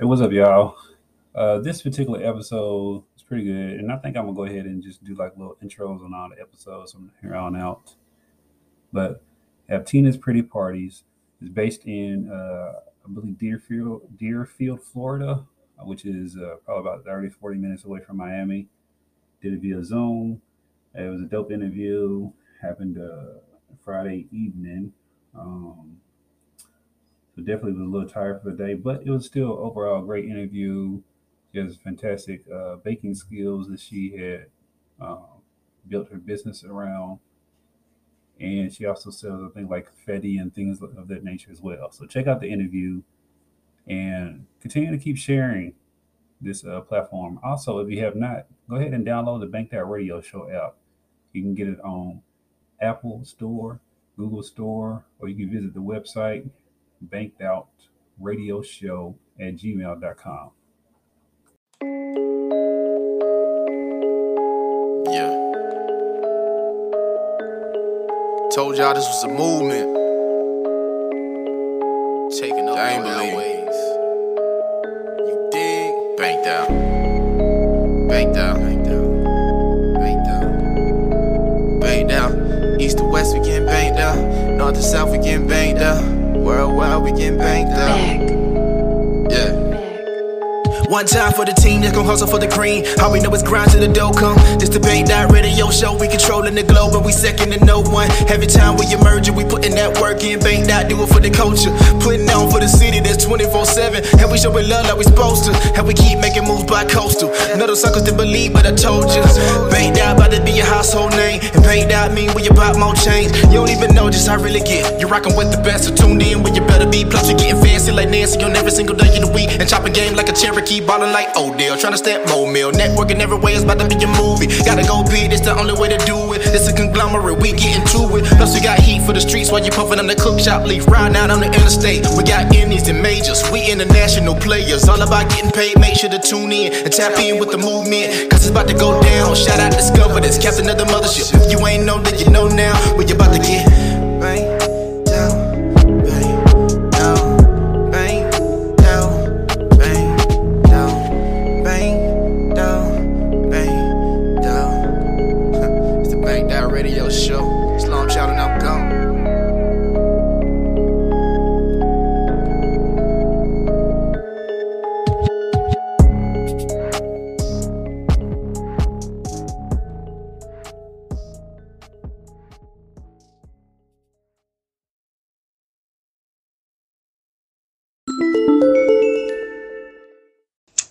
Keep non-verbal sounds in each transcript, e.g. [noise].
Hey, what's up, y'all? Uh, this particular episode is pretty good, and I think I'm gonna go ahead and just do like little intros on all the episodes from here on out. But have Tina's Pretty Parties is based in, uh, I believe Deerfield, Deerfield, Florida, uh, which is uh, probably about 30, 40 minutes away from Miami. Did it via Zoom. It was a dope interview. Happened uh, Friday evening. Um, so definitely was a little tired for the day, but it was still overall a great interview. She has fantastic uh, baking skills that she had uh, built her business around. And she also sells, I think, like confetti and things of that nature as well. So check out the interview and continue to keep sharing this uh, platform. Also, if you have not, go ahead and download the Banked Out Radio Show app. You can get it on Apple Store, Google Store, or you can visit the website banked out radio show at gmail.com. Yeah. Told y'all this was a movement. Taking up I ain't believe. ways. You dig? Banked out. Banked out. Banked out. Banked out. Banked out. East to west, we getting banked out. North to south, we getting banked out. Worldwide, we getting banked out. One time for the team that's gon' hustle for the cream. All we know is grind to the dough come. This debate that radio show, we controlling the globe and we second to no one. Every time we emerge, we putting that work in. Bank that do it for the culture. Putting on for the city that's 24 7. And we showing love like we supposed to. And we keep making by coastal. Of suckers didn't believe, but I told you. Bank that about to be your household name. And bank that mean we about more change. You don't even know just how I really get. You're rocking with the best, so tune in where you better be. Plus, you're getting fancy like Nancy on every single day of the week. And chopping game like a Cherokee ballin' like Odell. Trying to step more mill. Networking every way is about to be a movie. Gotta go big, it's the only way to do it. It's a conglomerate, we getting to it. Plus, we got heat for the streets while you puffin' on the cook shop leaf. Riding out on the interstate. We got indies and majors. We international players. All about getting paid. Make sure to tune in and tap in with the movement. Cause it's about to go down. Shout out Discover, this captain of the mothership. If you ain't know, then you know now. We about to get bang.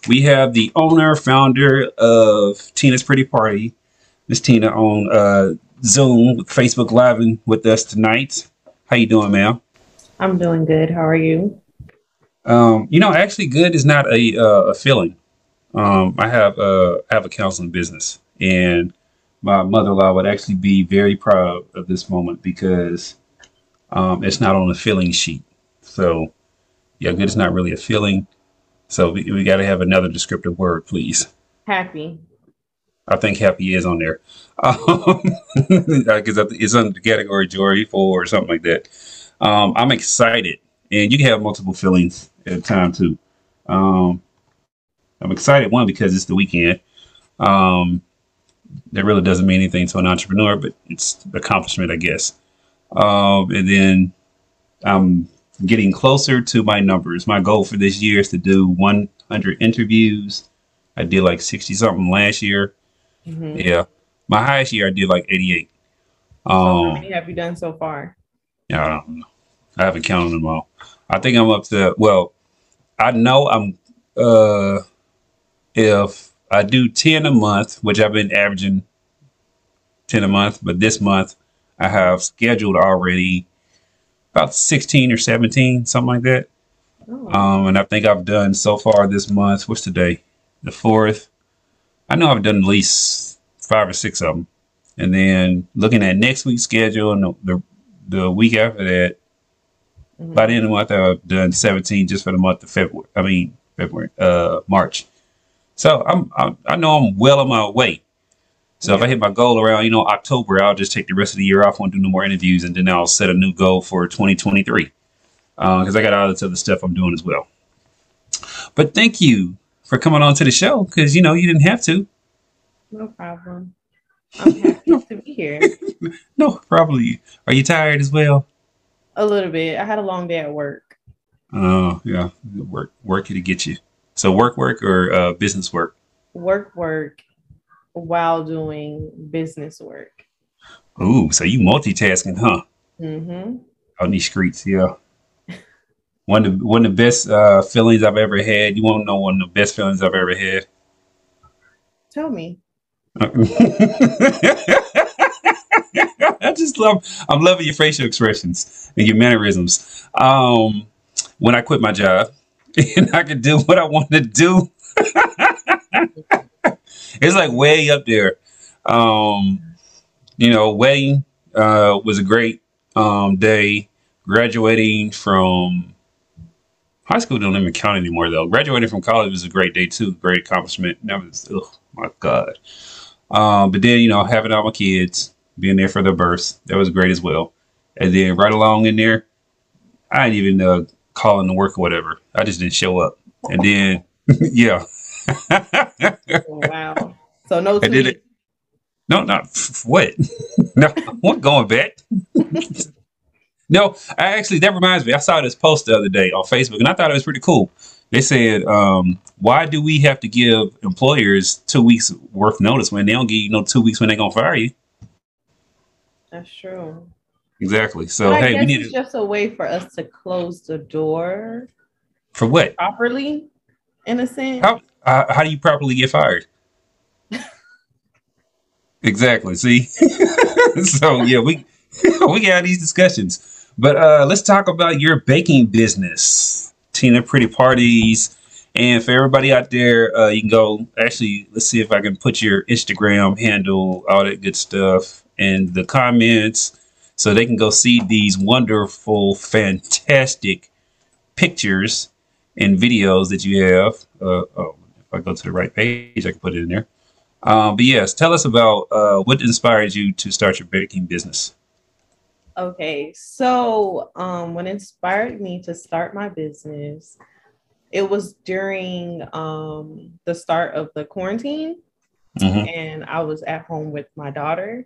We have the owner, founder of Tina's Pretty Party, Miss Tina, on uh, Zoom with Facebook Live with us tonight. How you doing, ma'am? I'm doing good. How are you? Um, you know, actually, good is not a uh, a feeling. Um, I have uh, I have a counseling business, and my mother-in-law would actually be very proud of this moment because um, it's not on a feeling sheet. So, yeah, good is not really a feeling. So we, we got to have another descriptive word, please. Happy. I think happy is on there. Because um, [laughs] it's under the category joyful or something like that. Um, I'm excited. And you can have multiple feelings at a time, too. Um, I'm excited, one, because it's the weekend. Um, that really doesn't mean anything to an entrepreneur, but it's accomplishment, I guess. Um, and then I'm getting closer to my numbers. My goal for this year is to do 100 interviews. I did like 60 something last year. Mm-hmm. Yeah. My highest year, I did like 88. Um, how many have you done so far? Yeah, I don't know. I haven't counted them all. I think I'm up to, well, I know I'm, uh, if I do 10 a month, which I've been averaging 10 a month, but this month I have scheduled already about 16 or 17, something like that. Oh. Um, and I think I've done so far this month. What's today? The fourth. I know I've done at least five or six of them. And then looking at next week's schedule and the the, the week after that, mm-hmm. by the end of the month, I've done 17 just for the month of February. I mean February, uh, March. So I'm, I'm I know I'm well on my way. So yeah. if I hit my goal around, you know, October, I'll just take the rest of the year off, won't do no more interviews, and then I'll set a new goal for 2023 because uh, I got all this other stuff I'm doing as well. But thank you for coming on to the show because you know you didn't have to. No problem. I'm happy to be here. [laughs] No, probably. Are you tired as well? A little bit. I had a long day at work. Oh yeah, work work to get you. So work work or uh, business work. Work, work while doing business work. Ooh, so you multitasking, huh? Mm-hmm. On these streets, yeah. [laughs] One of the, one of the best uh, feelings I've ever had. You want to know one of the best feelings I've ever had? Tell me. [laughs] I just love I'm loving your facial expressions and your mannerisms. Um, when I quit my job [laughs] and I could do what I want to do, it's like way up there. Um, you know, wedding uh, was a great um, day. Graduating from high school don't even count anymore though. Graduating from college was a great day too. Great accomplishment. That was oh my god. Um, but then you know having all my kids, being there for their births, that was great as well. And then right along in there, I didn't even uh, call in to work or whatever. I just didn't show up. And then [laughs] yeah. Oh, wow. So no I did it. No, not what? no, [laughs] I'm going back. [laughs] no, I actually that reminds me. I saw this post the other day on Facebook, and I thought it was pretty cool. They said, um, "Why do we have to give employers two weeks worth notice when they don't give you no two weeks when they're gonna fire you?" That's true. Exactly. So hey, we need it's to, just a way for us to close the door for what? properly, in a sense. How uh, how do you properly get fired? [laughs] exactly. See. [laughs] so yeah, we [laughs] we got these discussions, but uh, let's talk about your baking business, Tina Pretty Parties. And for everybody out there, uh, you can go. Actually, let's see if I can put your Instagram handle, all that good stuff, in the comments, so they can go see these wonderful, fantastic pictures and videos that you have. Uh, oh, if I go to the right page, I can put it in there. Um, but yes, tell us about uh, what inspired you to start your baking business. Okay, so um, what inspired me to start my business, it was during um, the start of the quarantine, hmm and I was at home with my daughter,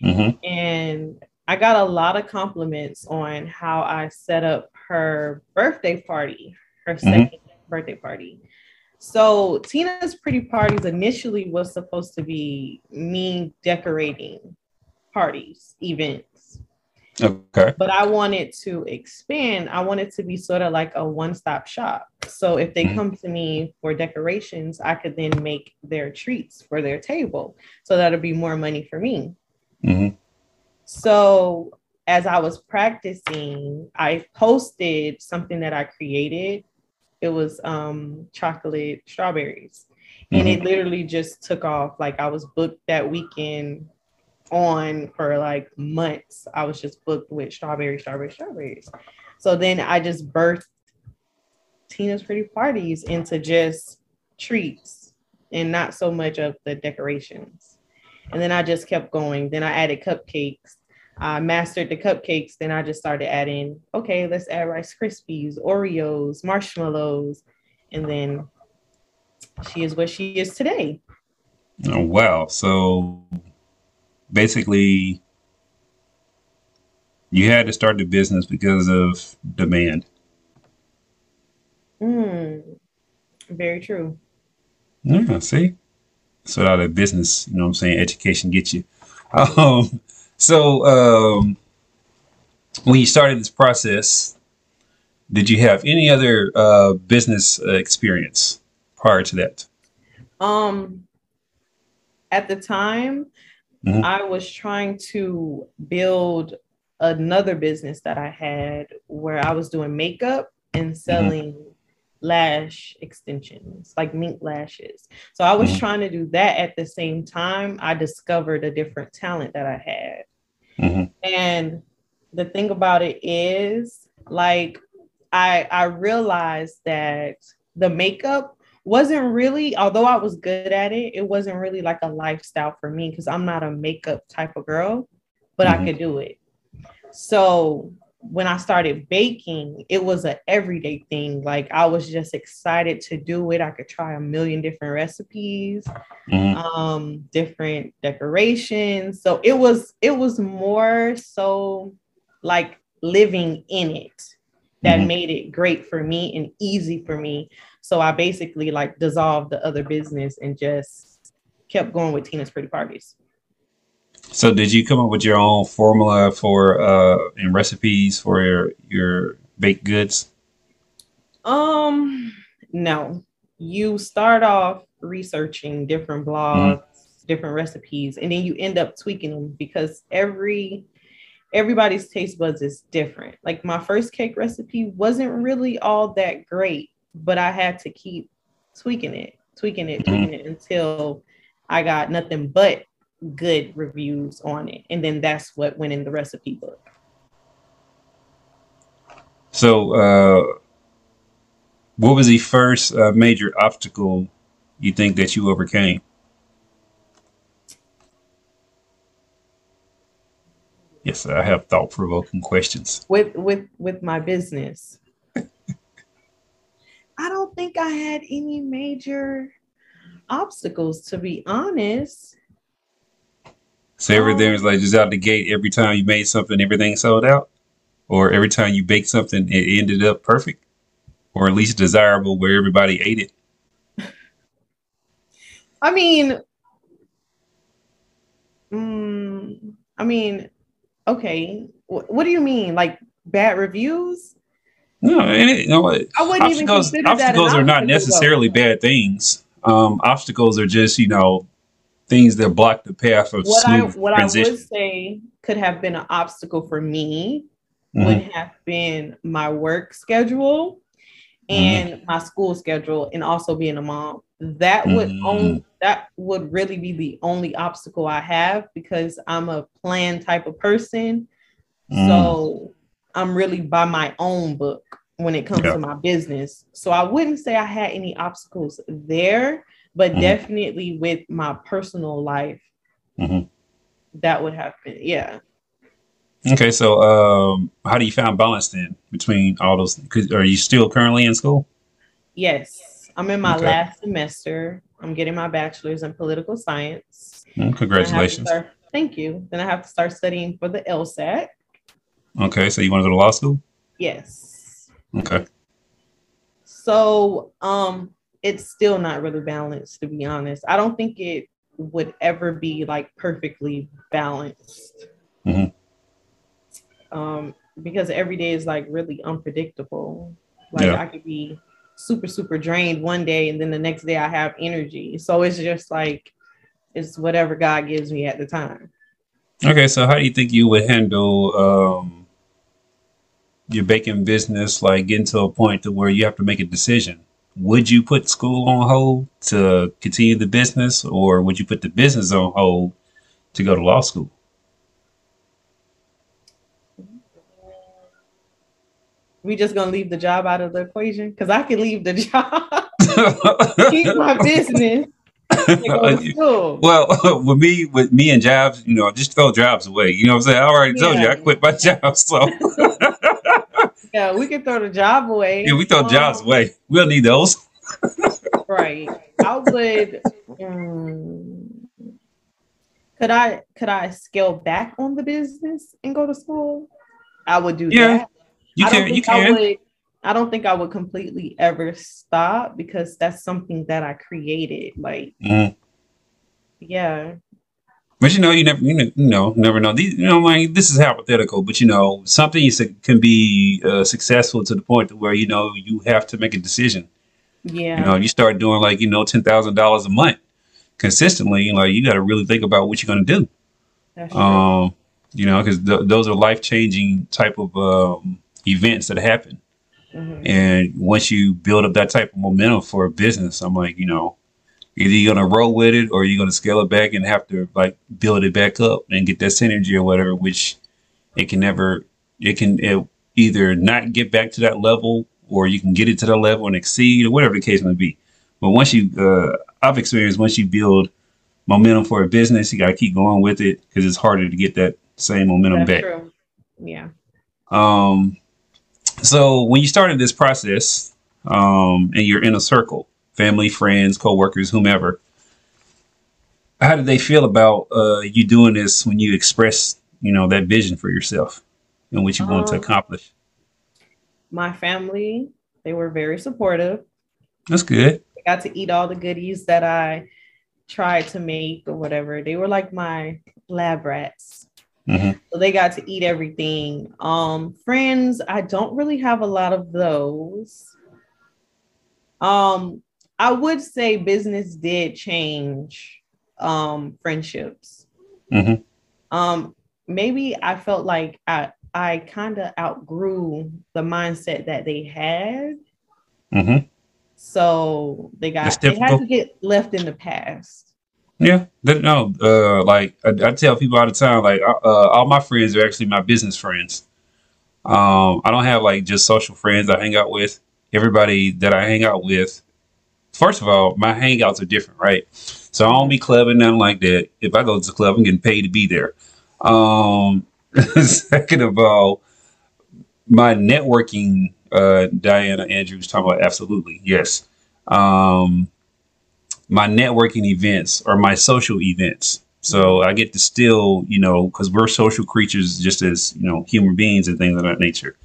hmm and I got a lot of compliments on how I set up her birthday party, her second birthday party. So Tina's pretty parties initially was supposed to be me decorating parties, events. Okay. but I wanted to expand. I wanted to be sort of like a one-stop shop. So if they Mhm. come to me for decorations, I could then make their treats for their table. So that'll be more money for me. hmm So as I was practicing, I posted something that I created. It was um, chocolate strawberries. And it literally just took off. Like I was booked that weekend on for like months. I was just booked with strawberry, strawberry, strawberries. So then I just birthed Tina's Pretty Parties into just treats and not so much of the decorations. And then I just kept going. Then I added cupcakes. I mastered the cupcakes. Then I just started adding, okay, let's add Rice Krispies, Oreos, marshmallows. And then she is what she is today. Oh wow! So basically, you had to start the business because of demand. Mm, very true. Yeah. See, what out of business, you know, what I'm saying, education gets you. [laughs] Um, so um, when you started this process, did you have any other uh, business uh, experience prior to that? Um, at the time, Mhm. I was trying to build another business that I had where I was doing makeup and selling lash extensions, like mink lashes. So I was Mhm. trying to do that at the same time. I discovered a different talent that I had. hmm And the thing about it is, like, I I realized that the makeup wasn't really, although I was good at it, it wasn't really like a lifestyle for me because I'm not a makeup type of girl, but Mhm. I could do it. So when I started baking, it was an everyday thing. Like I was just excited to do it. I could try a million different recipes, Mhm. um, different decorations. So it was it was more so like living in it that Mhm. made it great for me and easy for me. So I basically like dissolved the other business and just kept going with Tina's Pretty Parties. So did you come up with your own formula for uh and recipes for your your baked goods? Um, no. You start off researching different blogs, different recipes, and then you end up tweaking them because every everybody's taste buds is different. Like my first cake recipe wasn't really all that great, but I had to keep tweaking it, tweaking it, tweaking it until I got nothing but good reviews on it. And then that's what went in the recipe book. So uh what was the first uh, major obstacle you think that you overcame? Yes, I have thought-provoking questions. with with with my business [laughs] i don't think i had any major obstacles to be honest So everything was like just out the gate. Every time you made something, everything sold out, or every time you baked something, it ended up perfect, or at least desirable where everybody ate it. i mean mm, i mean okay Wh- what do you mean like bad reviews No, and it, you know what? i wouldn't even Obstacles, consider that obstacles are not necessarily bad things. Um, obstacles are just you know things that block the path of what i smooth what i would say could have been an obstacle for me Mhm. would have been my work schedule and my school schedule and also being a mom that would Mm. only that would really be the only obstacle i have because i'm a plan type of person Mm. so i'm really by my own book when it comes Yeah. to my business so i wouldn't say i had any obstacles there but Mhm. definitely with my personal life Mhm. that would have been yeah Okay, so um, how do you find balance then between all those? Are you still currently in school? Yes, I'm in my Okay. last semester. I'm getting my bachelor's in political science. Mm, Then I have to congratulations. start- thank you. Then I have to start studying for the LSAT. Okay, so you want to go to law school? Yes. Okay. So um it's still not really balanced to be honest. I don't think it would ever be like perfectly balanced. Mhm. Um because every day is like really unpredictable. Like Yeah. I could be super super drained one day and then the next day I have energy. So it's just like it's whatever God gives me at the time. Okay, so how do you think you would handle um, your baking business, like getting to a point to where you have to make a decision? Would you put school on hold to continue the business, or would you put the business on hold to go to law school? We just gonna leave the job out of the equation because I can leave the [laughs] job, [laughs] keep my business, and go to [laughs] school. Well, with me, with me and jobs, you know, just throw jobs away. You know what I'm saying? I already told you I quit my job, so Yeah, we can throw the job away. yeah, we throw jobs Um, away. We'll need those. [laughs] Right. I would. mm, could I could I scale back on the business and go to school? I would do Yeah, that. You can, you think I can. would. I don't think I would completely ever stop because that's something that I created. Like, Mhm. yeah, But you know, you never, you know, never know. These, you know, like this is hypothetical, but you know, something can be uh, successful to the point to where you know you have to make a decision. yeah, You know, you start doing like you know ten thousand dollars a month consistently. Like you got to really think about what you're going to do. that's true. Um, you know, because th- those are life changing type of um, events that happen. Mhm. And once you build up that type of momentum for a business, I'm like, you know, either you're gonna roll with it or you're gonna scale it back and have to like build it back up and get that synergy or whatever, which it can never, it can it either not get back to that level or you can get it to that level and exceed or whatever the case may be. But once you, uh, I've experienced once you build momentum for a business, you gotta keep going with it because it's harder to get that same momentum That's back. true. Yeah. Um, so when you started this process, um, and you're in a circle, family, friends, coworkers, whomever, how did they feel about uh, you doing this when you express, you know, that vision for yourself and what you want to Um, accomplish? My family, they were very supportive. That's good. I got to eat all the goodies that I tried to make or whatever. They were like my lab rats. Mhm. So they got to eat everything. Um, friends, I don't really have a lot of those. Um, I would say business did change um friendships. Mhm. Um, maybe I felt like I I kind of outgrew the mindset that they had. hmm So they got they had to get left in the past. Yeah, no, uh, like I, I tell people all the time, like uh, uh, all my friends are actually my business friends. Um, I don't have like just social friends I hang out with. Everybody that I hang out with, first of all, my hangouts are different, right? So I don't be clubbing nothing like that. If I go to the club, I'm getting paid to be there. Um, [laughs] second of all, my networking, uh, Diana Andrews talking about absolutely yes. Um, my networking events or my social events. So I get to still, you know, because we're social creatures just as, you know, human beings and things of that nature.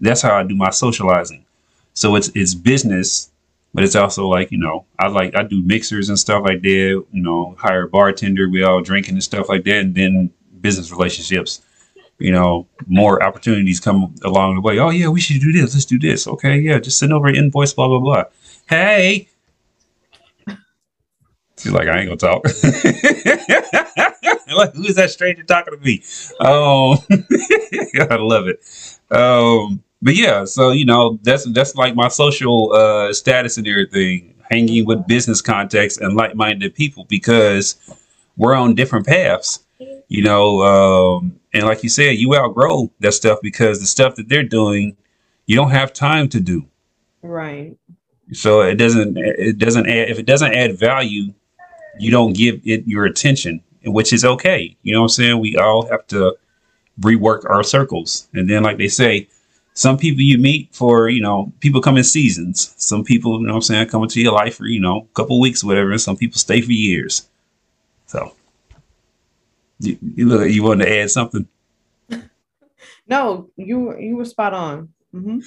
That's how I do my socializing. So it's it's business, but it's also like, you know, I like I do mixers and stuff like that, you know, hire a bartender, we all drinking and stuff like that, and then business relationships. You know, more opportunities come along the way. Oh yeah, we should do this. Let's do this. Okay, yeah, just send over an invoice, blah blah blah. Hey, She's like, I ain't gonna talk. [laughs] like, who is that stranger talking to me? Um, [laughs] I love it. Um, but yeah, so you know, that's that's like my social uh, status and everything, hanging with business contacts and like-minded people because we're on different paths. You know, um, and like you said, you outgrow that stuff because the stuff that they're doing, you don't have time to do. Right. So it doesn't it doesn't add if it doesn't add value, you don't give it your attention, which is okay. You know what I'm saying? We all have to rework our circles. And then like they say, some people you meet for, you know, people come in seasons. Some people, you know what I'm saying, come into your life for, you know, a couple weeks, whatever. And some people stay for years. So you, you look you wanted to add something? [laughs] No, you were you were spot on. hmm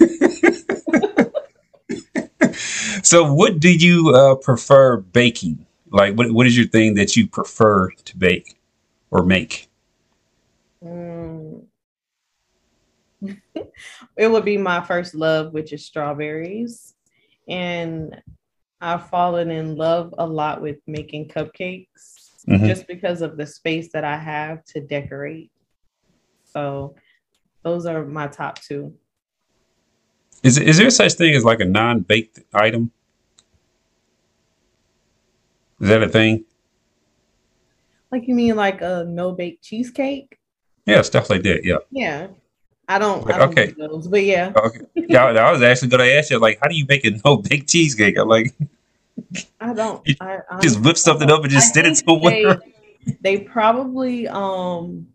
[laughs] So what do you uh, prefer baking? Like what what is your thing that you prefer to bake or make? Mm. [laughs] it would be my first love, which is strawberries. And I've fallen in love a lot with making cupcakes Mhm. just because of the space that I have to decorate. So those are my top two. Is is there such thing as like a non-baked item? Is that a thing? Like you mean like a no bake cheesecake? Yeah, stuff like that. Yeah. Yeah. I don't I don't Okay. do those, but yeah. Okay. Yeah, I was actually gonna ask you, like, how do you make a no-bake [laughs] cheesecake? I'm like, I don't I, I just whip something up and just I send it somewhere. They, [laughs] they probably um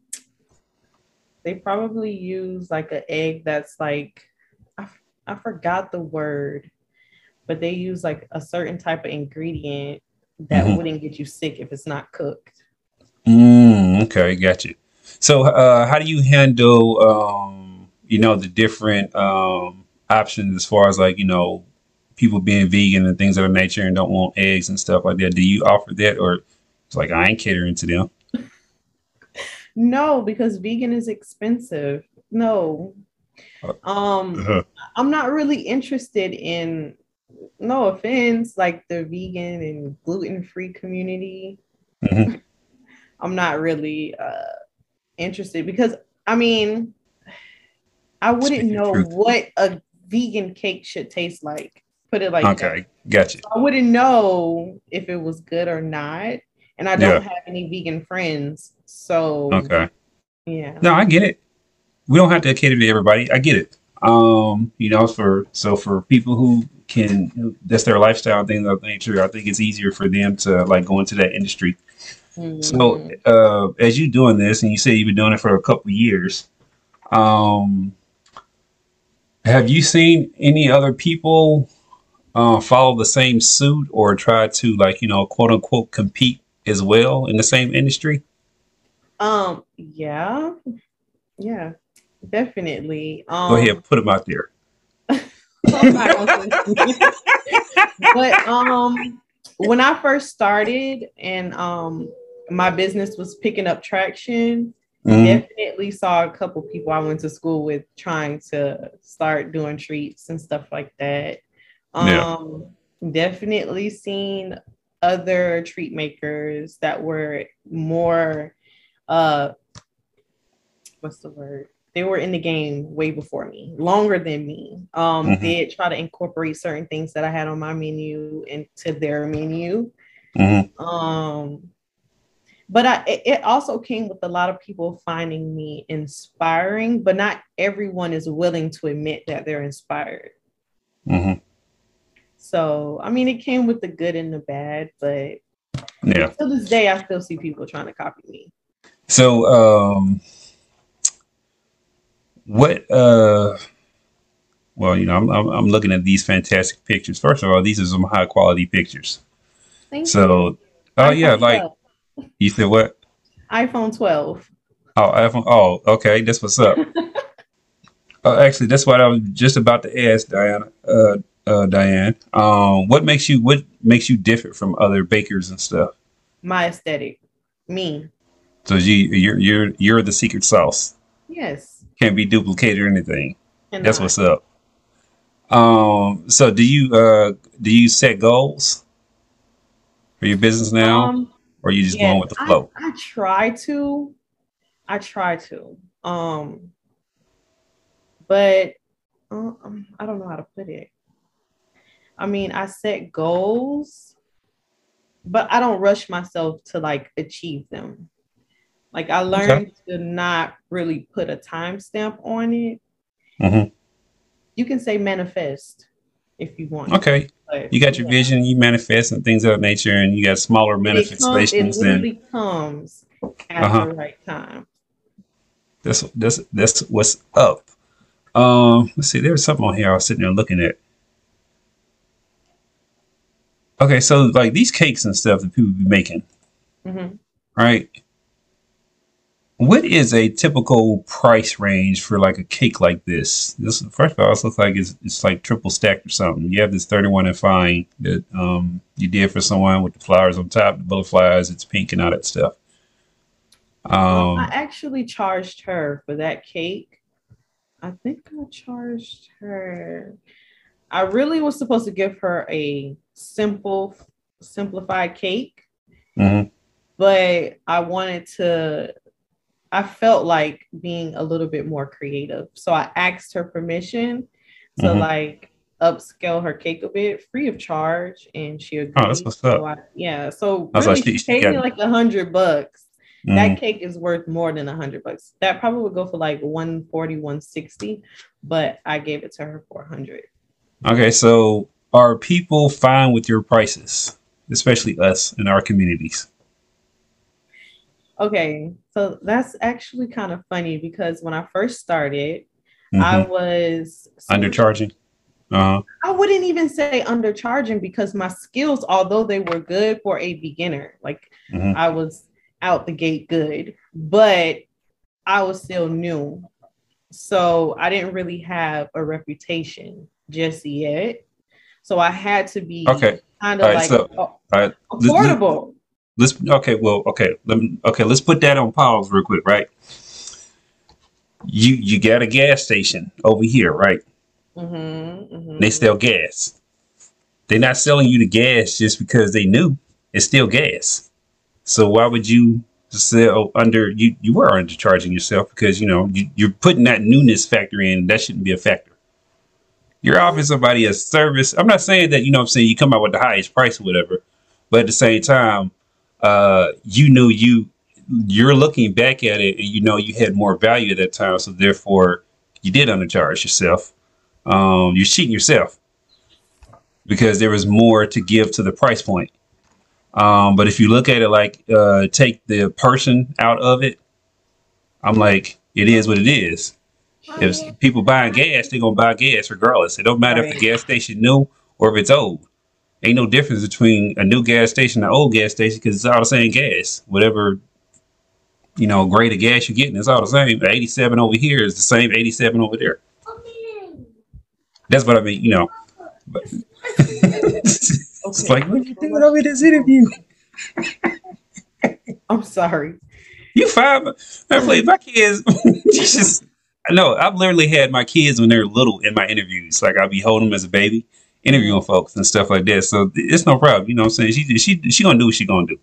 they probably use like an egg that's like I I forgot the word, but they use like a certain type of ingredient that Mhm. wouldn't get you sick if it's not cooked. Mm, okay, got you. So, uh, how do you handle, um, you know, the different um, options as far as like, you know, people being vegan and things of that nature and don't want eggs and stuff like that? Do you offer that, or it's like I ain't catering to them? No, because vegan is expensive. No. Um Uh-huh. I'm not really interested in no offense, like the vegan and gluten-free community. Mhm. [laughs] I'm not really uh interested because I mean I wouldn't Speak your know truth. what a vegan cake should taste like. Put it like that. Okay, got you. I wouldn't know if it was good or not. And I don't Yeah. have any vegan friends. So Okay. yeah. No, I get it. We don't have to cater to everybody. I get it. Um, you know, for so for people who can, that's their lifestyle, things of nature. I think it's easier for them to like go into that industry. So, Mhm. uh, as you doing this, and you say you've been doing it for a couple of years, Um, have you seen any other people uh, follow the same suit or try to like you know quote unquote compete as well in the same industry? Um, yeah, yeah, definitely. Um, Go ahead, put them out there. I'm not gonna say- but um, when I first started and um, my business was picking up traction, Mhm. definitely saw a couple people I went to school with trying to start doing treats and stuff like that. Yeah. Um, definitely seen other treat makers that were more uh what's the word they were in the game way before me longer than me um Mhm. did try to incorporate certain things that i had on my menu into their menu Mhm. um but I, it, also came with a lot of people finding me inspiring but not everyone is willing to admit that they're inspired Mhm. so i mean it came with the good and the bad but Yeah. to this day i still see people trying to copy me So, um, what? Uh, well, you know, I'm, I'm I'm looking at these fantastic pictures. First of all, these are some high quality pictures. Thank So, oh yeah, like 12. You said, what? iphone 12 Oh, iPhone. Oh, okay, that's what's up. uh, [laughs] actually, that's what I was just about to ask, Diana. Uh, uh, Diane, um, what makes you what makes you different from other bakers and stuff? my aesthetic me So you you're you're you're the secret sauce. yes Can't be duplicated or anything. That's what's up. Um, so do you uh do you set goals for your business now, um, or you just yeah, going with the flow? I, try to. I try to. Um but um, i don't know how to put it. I mean i set goals but i don't rush myself to like achieve them. Like i learned to not really put a timestamp on it. Mhm. you can say manifest if you want Okay, but you got your yeah. vision, you manifest and things of that nature, and you got smaller It comes- it comes at Uh-huh. the right time that's that's that's what's up. Um, let's see, there's something on here I was sitting there looking at. Okay, so like these cakes and stuff that people be making, Mhm. right? What is a typical price range for like a cake like this? This first of all, it looks like it's, it's like triple stacked or something. You have this 31 and fine that um you did for someone with the flowers on top, the butterflies, it's pink and all that stuff. Um, I actually charged her for that cake. I think I charged her. I really was supposed to give her a simple, simplified cake, mhm. but I wanted to. I felt like being a little bit more creative, so I asked her permission to Mhm. like upscale her cake a bit, free of charge, and she agreed. Oh, that's what's So up. I- yeah, so I was really, like, she- she paid me like a hundred bucks Mhm. that cake is worth more than a hundred bucks. That probably would go for like 140, 160, but I gave it to her for a hundred. Okay, so are people fine with your prices, especially us in our communities? Okay, so that's actually kind of funny because when I first started, I Mhm. was Undercharging? Uh-huh. I wouldn't even say undercharging because my skills, although they were good for a beginner, like Mhm. I was out the gate good, but I was still new. So I didn't really have a reputation just yet. So I had to be Okay. kind of right, like so- a- All right. Let- let- affordable. Let's okay, well, okay. Let me okay, let's put that on pause real quick, right? You you got a gas station over here, right? Mhm, mhm. They sell gas. They're not selling you the gas just because they knew it's still gas. So why would you sell under you you were undercharging yourself because you know you, you're putting that newness factor in that shouldn't be a factor. You're offering somebody a service. I'm not saying that you know I'm saying you come out with the highest price or whatever, but at the same time, uh you knew you you're looking back at it and you know you had more value at that time, so therefore you did undercharge yourself. Um you're cheating yourself because there was more to give to the price point. Um, but if you look at it like uh, take the person out of it, I'm like, it is what it is. If people buying gas, they're gonna buy gas regardless. It don't matter if the gas station new or if it's old. Ain't no difference between a new gas station and an old gas station because it's all the same gas. Whatever you know, grade of gas you're getting, it's all the same. 87 over here is the same 87 over there. That's what I mean, you know. But [laughs] it's Okay. like, what you doing over this interview? [laughs] I'm sorry. You five? I believe my kids. [laughs] just, I know. I've literally had my kids when they're little in my interviews. Like I'll be holding them as a baby, interviewing folks and stuff like that. So it's no problem. You know what I'm saying? She she she gonna do what she gonna do.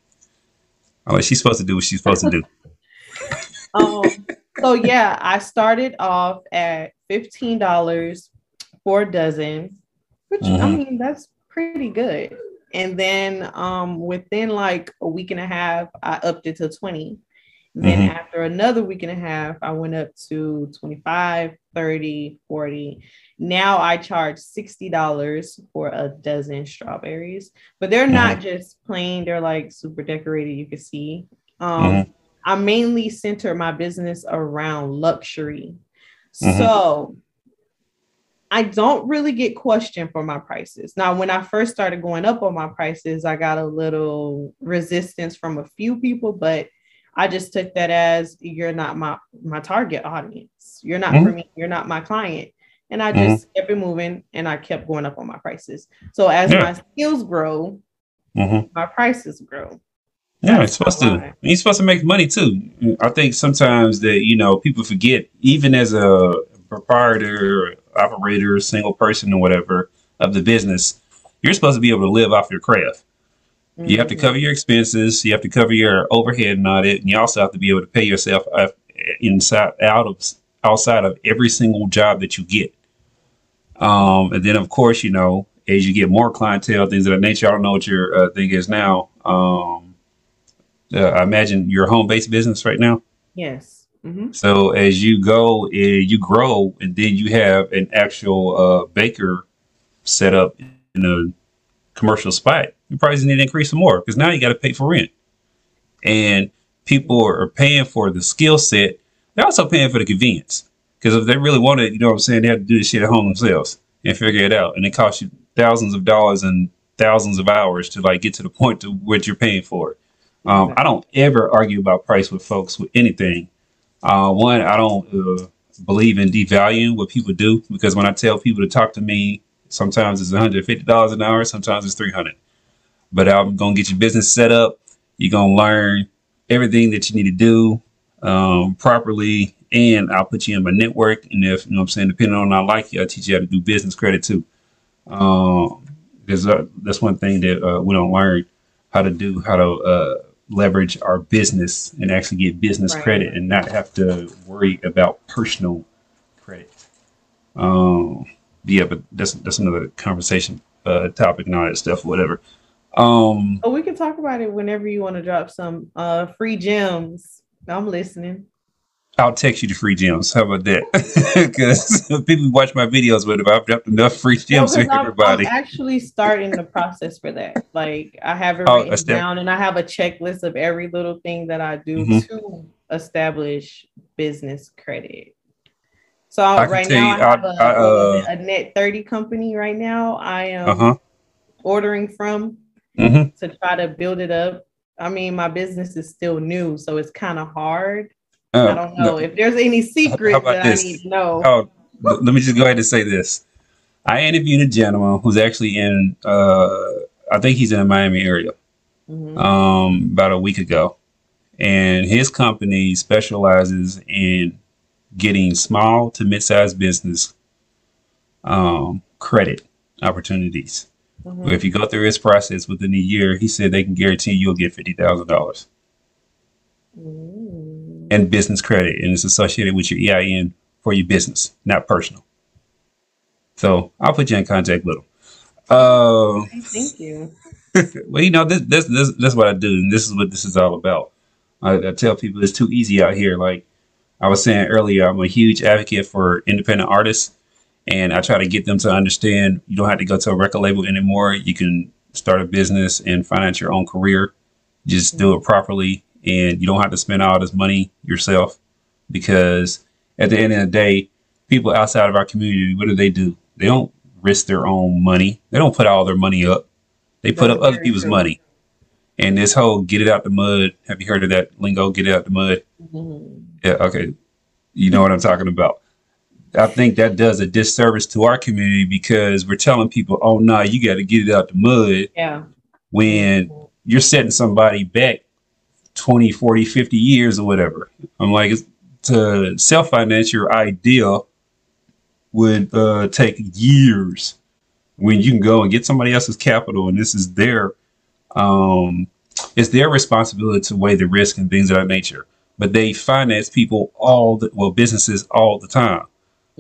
I Like she's supposed to do what she's supposed to do. [laughs] Um, so yeah, I started off at fifteen dollars for a dozen, which I Mhm. mean that's pretty good. And then um, within like a week and a half, I upped it to 20. Then Mhm. after another week and a half, I went up to 25, 30, 40. Now I charge $60 for a dozen strawberries, but they're not just plain, they're like super decorated, you can see. Um, Mhm. I mainly center my business around luxury. Mhm. So I don't really get questioned for my prices. Now, when I first started going up on my prices, I got a little resistance from a few people, but I just took that as you're not my my target audience. You're not for me. You're not my client. And I just kept it moving and I kept going up on my prices. So as Yeah. my skills grow, hmm my prices grow. Yeah, it's supposed to. You're supposed to make money too. I think sometimes that you know people forget, even as a proprietor, operator, single person, or whatever of the business, you're supposed to be able to live off your craft. You have to Mhm. cover your expenses. You have to cover your overhead and all that, and you also have to be able to pay yourself uh, inside out of outside of every single job that you get. Um, and then of course, you know, as you get more clientele, things of that nature. I don't know what your uh, thing is now. Um, uh, I imagine you're home-based business right now. Yes. Mhm. So as you go, uh, you grow, and then you have an actual uh, baker set up in a commercial spot. You probably need to increase some more because now you got to pay for rent, and people are paying for the skill set. They're also paying for the convenience because if they really wanted, you know what I'm saying, they had to do this shit at home themselves and figure it out, and it costs you thousands of dollars and thousands of hours to like get to the point to what you're paying for. Um, I don't ever argue about price with folks with anything. Uh, one, I don't uh, believe in devaluing what people do because when I tell people to talk to me, sometimes it's $150 an hour, sometimes it's 300. But I'm gonna get your business set up. You're gonna learn everything that you need to do um, properly, and I'll put you in my network. And if you know what I'm saying, depending on how I like you, I'll teach you how to do business credit too. Um, because uh, that's one thing that uh, we don't learn how to do, how to uh, leverage our business and actually get business Right. credit and not have to worry about personal credit. Um, yeah, but that's that's another conversation uh, topic and all that stuff, whatever. Um, Oh, we can talk about it whenever you want to drop some uh free gems. I'm listening. I'll text you the free gems. How about that? [laughs] Because people watch my videos, but if I've dropped enough free No, gems 'cause for I'm, everybody, I'm actually starting the process for that. Like I have it Oh, written down and I have a checklist of every little thing that I do Mhm. to establish business credit. So I right now you, I have I- a, I, uh, a net 30 company right now I am uh huh. ordering from hmm to try to build it up. I mean, my business is still new, so it's kind of hard. I don't know if there's any secret Oh, about that this? I need to know. Oh, let me just go ahead and say this. I interviewed a gentleman who's actually in, uh, I think he's in the Miami area, Mhm. um, about a week ago. And his company specializes in getting small to mid-sized business um, credit opportunities. Mhm. If you go through his process within a year, he said they can guarantee you'll get fifty thousand dollars Mm. In business credit, and it's associated with your EIN for your business, not personal. So I'll put you in contact with them. Uh, Thank you. [laughs] well, you know, this, this this this is what I do, and this is what this is all about. I, I tell people it's too easy out here. Like I was saying earlier, I'm a huge advocate for independent artists, and I try to get them to understand you don't have to go to a record label anymore. You can start a business and finance your own career. Just do it properly, and you don't have to spend all this money yourself because at the end of the day, people outside of our community, what do they do? They don't risk their own money. They don't put all their money up. They put That's up other people's true. money. And this whole get it out the mud. Have you heard of that lingo? Get it out the mud. Mhm. Yeah, okay. You know what I'm talking about. I think that does a disservice to our community because we're telling people, oh, no, you got to get it out the mud Yeah. when you're setting somebody back 20, 40, 50 years or whatever. I'm like, it's- to self finance your idea would uh, take years when you can go and get somebody else's capital and this is their um, it's their responsibility to weigh the risk and things of that nature. But they finance people all the well businesses all the time.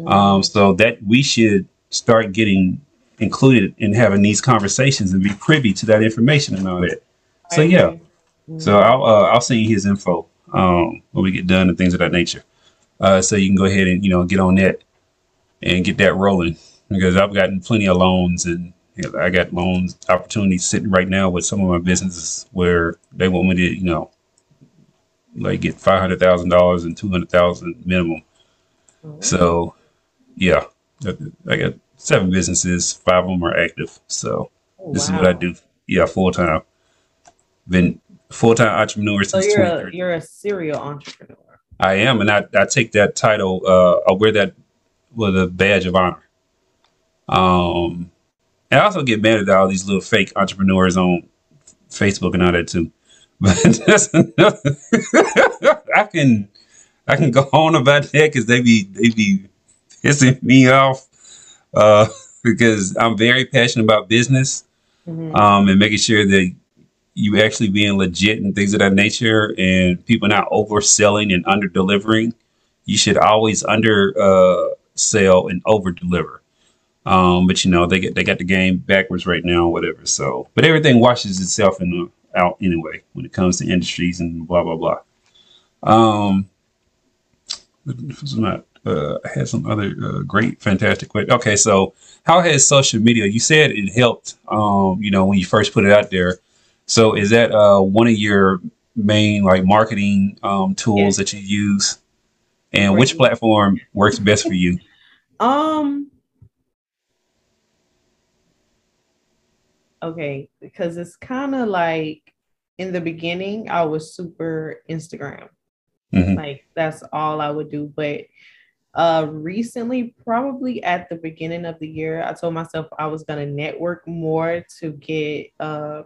Um, so that we should start getting included in having these conversations and be privy to that information and all that. So yeah. So I'll uh, I'll send you his info um, when we get done and things of that nature. Uh, so you can go ahead and you know get on that and get that rolling because I've gotten plenty of loans and you know, I got loans opportunities sitting right now with some of my businesses where they want me to you know like get five hundred thousand dollars and two hundred thousand minimum. Mhm. So yeah, I got seven businesses. Five of them are active. So Oh, this is what I do. Yeah, full time. Been full time entrepreneur So since you're a you're a serial entrepreneur. I am, and I, I take that title. Uh, I wear that with a badge of honor. Um, and I also get mad at all these little fake entrepreneurs on Facebook and all that too. [laughs] But that's another. [laughs] I can I can go on about that because they be they be pissing me off uh, [laughs] because I'm very passionate about business Mhm. um, and making sure that you actually being legit and things of that nature and people not overselling and under delivering. You should always under uh, sell and over deliver. Um, but you know they get they got the game backwards right now, whatever. So, but everything washes itself in the, out anyway when it comes to industries and blah blah blah. Um, is not. Uh, I had some other uh, great, fantastic. que- Okay, so how has social media? You said it helped. Um, you know, when you first put it out there. So is that uh, one of your main like marketing um, tools that you use? And which platform works best for you? [laughs] Um. Okay, because it's kind of like in the beginning, I was super Instagram. Mhm. Like that's all I would do. But uh recently, probably at the beginning of the year, I told myself I was gonna network more to get uh,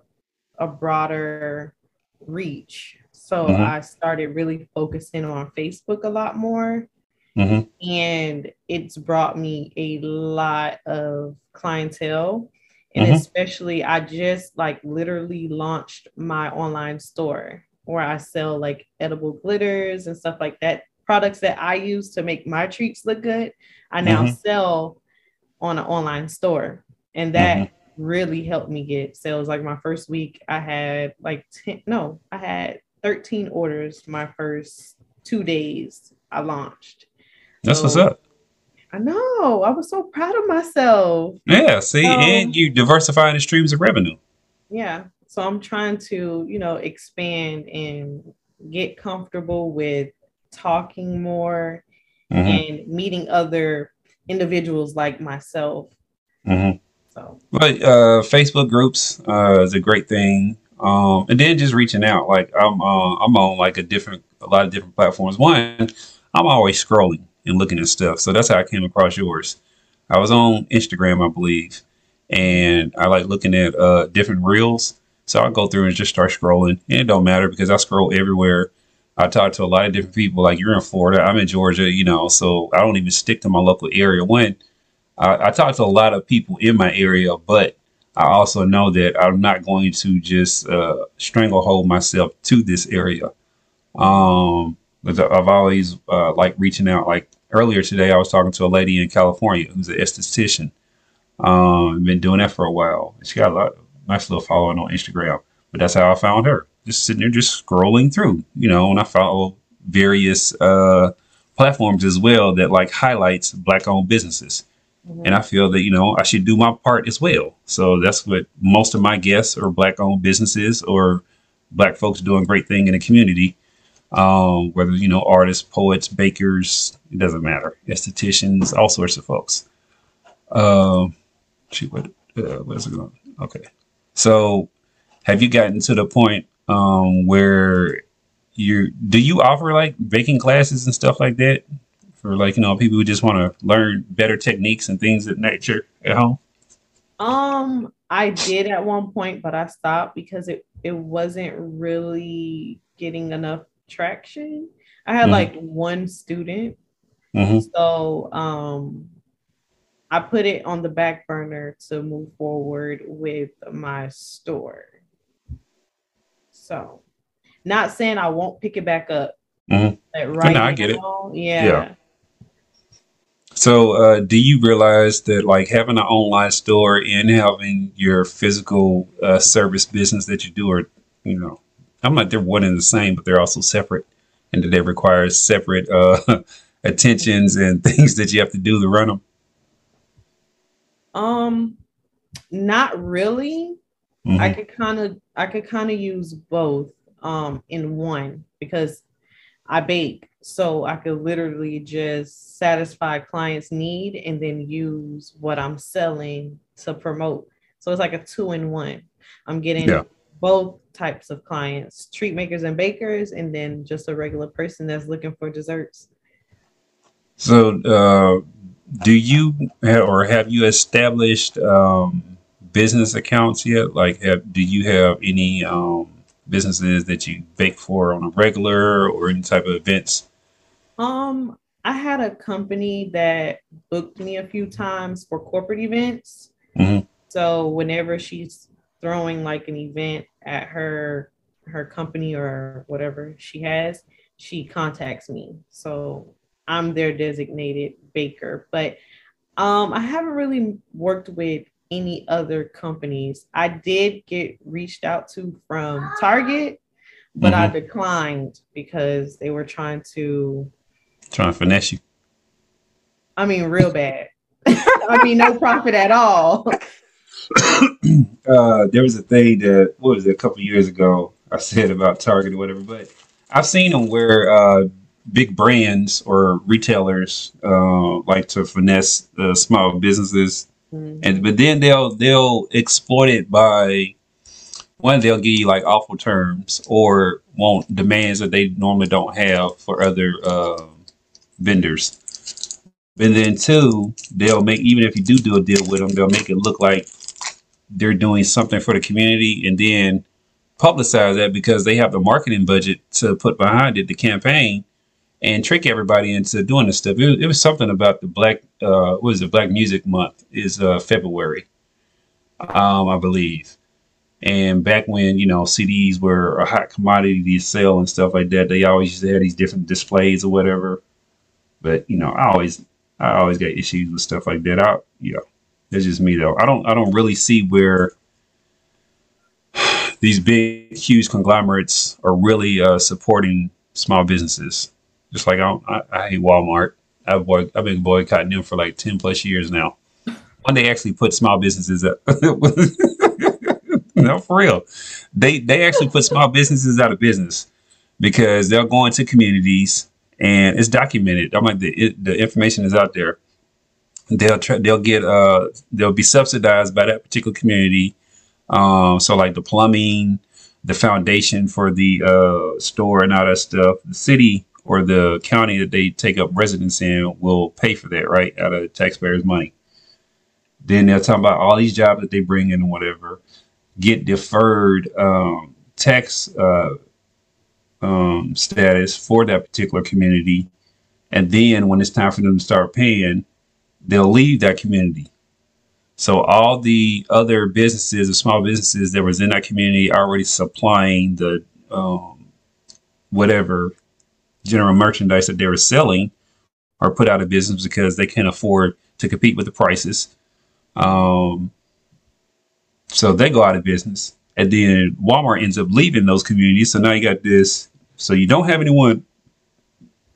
a broader reach. So Mhm. I started really focusing on Facebook a lot more Mhm. and it's brought me a lot of clientele and Mhm. especially i just like literally launched my online store where i sell like edible glitters and stuff like that products that i use to make my treats look good i now Mhm. sell on an online store and that really helped me get sales like my first week i had like 10 no i had 13 orders my first two days i launched That's what's up. I know. I was so proud of myself. Yeah. See, Um, and you diversifying the streams of revenue. Yeah. So I'm trying to, you know, expand and get comfortable with talking more Mhm. and meeting other individuals like myself. Mhm. So But uh, Facebook groups uh, is a great thing, um, and then just reaching out. Like I'm, uh, I'm on like a different, a lot of different platforms. One, I'm always scrolling and looking at stuff, so that's how I came across yours. I was on Instagram, I believe, and I like looking at uh, different reels. So I go through and just start scrolling, and it don't matter because I scroll everywhere. I talk to a lot of different people. Like you're in Florida, I'm in Georgia, you know, so I don't even stick to my local area. One, I, I talk to a lot of people in my area, but I also know that I'm not going to just uh, stranglehold myself to this area. Um, I've always uh, like reaching out. Like earlier today, I was talking to a lady in California who's an esthetician. Um, been doing that for a while. She got a lot nice little following on Instagram. But that's how I found her. Just sitting there, just scrolling through, you know, and I follow various uh, platforms as well that like highlights black-owned businesses and I feel that you know I should do my part as well. So that's what most of my guests are black-owned businesses or black folks doing great thing in the community. um, whether you know artists, poets, bakers, it doesn't matter, estheticians, all sorts of folks. Um, shoot, what uh, where's it going? Okay, so have you gotten to the point um, where you do you offer like baking classes and stuff like that for like you know people who just want to learn better techniques and things of nature at home? Um, I did at one point, but I stopped because it it wasn't really getting enough traction. I had mm-hmm. like one student. Mm-hmm. So um I put it on the back burner to move forward with my store. So not saying I won't pick it back up. Mm-hmm. Like right no, I get now, it. Yeah. yeah. So, uh, do you realize that like having an online store and having your physical uh, service business that you do are, you know, I'm not they're one and the same, but they're also separate, and that they require separate uh, [laughs] attentions and [laughs] things that you have to do to run them. Um, not really. Mm-hmm. I could kind of I could kind of use both um in one because I bake so I could literally just satisfy clients' need and then use what I'm selling to promote. So it's like a two in one. I'm getting yeah. both types of clients, treat makers and bakers, and then just a regular person that's looking for desserts. So, uh, do you have, or have you established um, business accounts yet? Like, have, do you have any um, businesses that you bake for on a regular or any type of events um, I had a company that booked me a few times for corporate events. Mm-hmm. So whenever she's throwing like an event at her her company or whatever she has, she contacts me. So I'm their designated baker. But um, I haven't really worked with any other companies. I did get reached out to from Target, but mm-hmm. I declined because they were trying to Trying to finesse you. I mean, real bad. [laughs] I mean, no profit at all. [coughs] uh, there was a thing that what was it a couple years ago I said about Target or whatever, but I've seen them where uh, big brands or retailers uh, like to finesse the small businesses, mm-hmm. and but then they'll they'll exploit it by one they'll give you like awful terms or want demands that they normally don't have for other uh, vendors. And then two, they'll make even if you do do a deal with them, they'll make it look like they're doing something for the community, and then publicize that because they have the marketing budget to put behind it, the campaign, and trick everybody into doing this stuff. It was, it was something about the black, uh, what is it? Black Music Month is uh, February, um, I believe. And back when you know CDs were a hot commodity to sell and stuff like that, they always used to have these different displays or whatever. But you know, I always I always get issues with stuff like that. I you know, that's just me though. I don't I don't really see where [sighs] these big huge conglomerates are really uh, supporting small businesses. Just like I, I, I hate Walmart. I've boy, I've been boycotting them for like ten plus years now. When they actually put small businesses up, [laughs] no, for real, they they actually put small businesses out of business because they'll go into communities and it's documented. I'm like the it, the information is out there. They'll try, they'll get uh they'll be subsidized by that particular community. Um, so like the plumbing, the foundation for the uh, store and all that stuff. The city or the county that they take up residence in will pay for that, right, out of taxpayers' money. Then they're talking about all these jobs that they bring in and whatever get deferred um, tax uh, um, status for that particular community. And then when it's time for them to start paying, they'll leave that community. So all the other businesses or small businesses that was in that community already supplying the um, whatever general merchandise that they were selling are put out of business because they can't afford to compete with the prices. Um, so they go out of business. And then Walmart ends up leaving those communities. So now you got this so you don't have anyone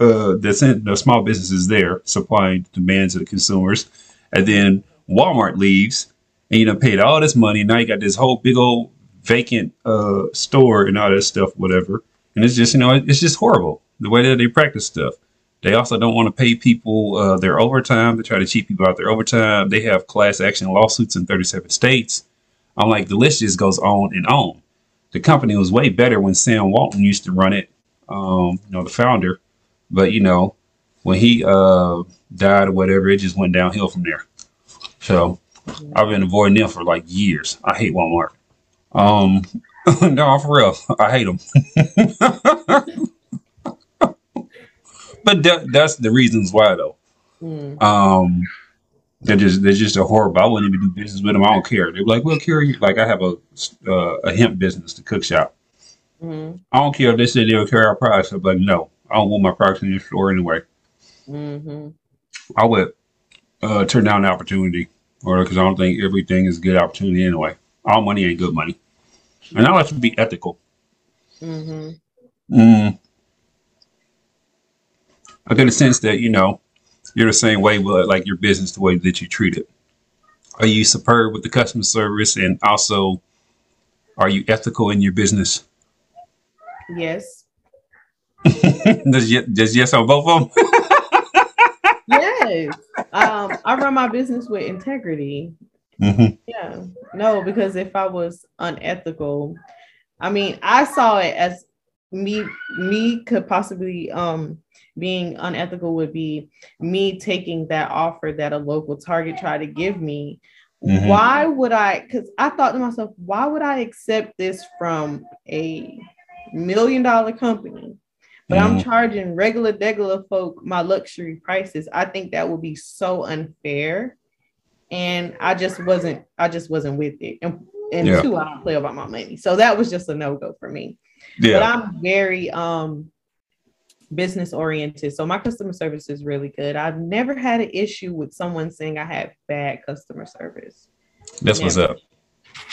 uh, that's in the small businesses there supplying the demands of the consumers, and then Walmart leaves, and you know paid all this money. Now you got this whole big old vacant uh, store and all that stuff, whatever. and it's just you know it's just horrible the way that they practice stuff. They also don't want to pay people uh, their overtime. They try to cheat people out their overtime. They have class action lawsuits in 37 states. I'm like, the list just goes on and on. The company was way better when Sam Walton used to run it, um, you know, the founder. But, you know, when he uh, died or whatever, it just went downhill from there. So I've been avoiding them for like years. I hate Walmart. Um, [laughs] no, for real, I hate them. [laughs] but that, that's the reasons why though. Mm. Um, they're just they're just a horrible. I wouldn't even do business with them. I don't care. They're like, we'll carry you. Like I have a uh, a hemp business, the cook shop. Mm-hmm. I don't care if they say they'll carry our products, but no, I don't want my products in your store anyway. Mm-hmm. I would uh, turn down the opportunity, or because I don't think everything is good opportunity anyway. All money ain't good money, and I like to be ethical. Mm-hmm. Mm. I get a sense that you know you're the same way with like your business, the way that you treat it. Are you superb with the customer service, and also are you ethical in your business? Yes. [laughs] does, does yes on both of them? Yes. Um, I run my business with integrity. hmm Yeah. No, because if I was unethical, I mean, I saw it as me me could possibly um being unethical would be me taking that offer that a local target tried to give me. Mhm. Why would I cuz I thought to myself, why would I accept this from a million dollar company? But I'm Mhm. charging regular degular folk my luxury prices. I think that would be so unfair and I just wasn't I just wasn't with it. And and Yeah. two, I don't play about my money. So that was just a no-go for me. Yeah. But I'm very um business oriented. So my customer service is really good. I've never had an issue with someone saying I had bad customer service. That's what's up.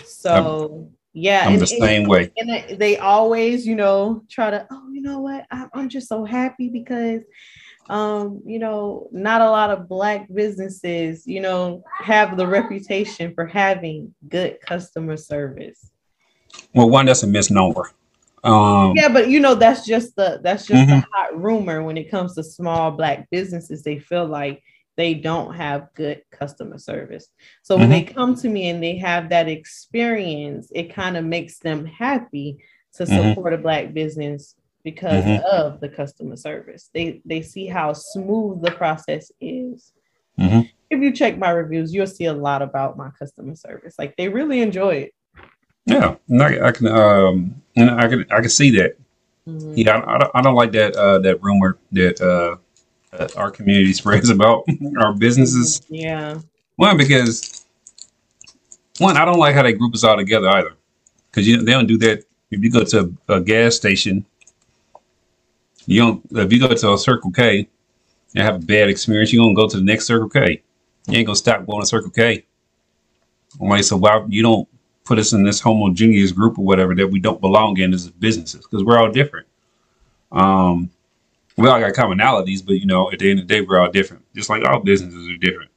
So yeah, I'm and- the and- same way. and they- always, you know, try to, oh, you know what? I'm, I'm just so happy because, um, you know, not a lot of black businesses, you know, have the reputation for having good customer service. Well, one, that's a misnomer. Um, Yeah, but you know, that's just the that's just Mhm. the hot rumor when it comes to small black businesses. They feel like they don't have good customer service. So when they come to me and they have that experience, it kind of makes them happy to Mhm. support a black business because Mhm. of the customer service. They they see how smooth the process is. If you check my reviews, you'll see a lot about my customer service. Like they really enjoy it. Yeah, and I, I can, um, and I can, I can see that. Mhm. Yeah, I, I don't, I don't like that, uh, that rumor that, uh, that our community [laughs] spreads about our businesses. Yeah. One, because one, I don't like how they group us all together either, because you they don't do that. If you go to a gas station, you don't. If you go to a Circle K and have a bad experience, you don't go to the next Circle K. You ain't gonna stop going to Circle K. I'm like, so why you don't put us in this homogeneous group or whatever that we don't belong in as businesses? Because we're all different. Um, we all got commonalities, but you know, at the end of the day, we're all different. Just like all businesses are different.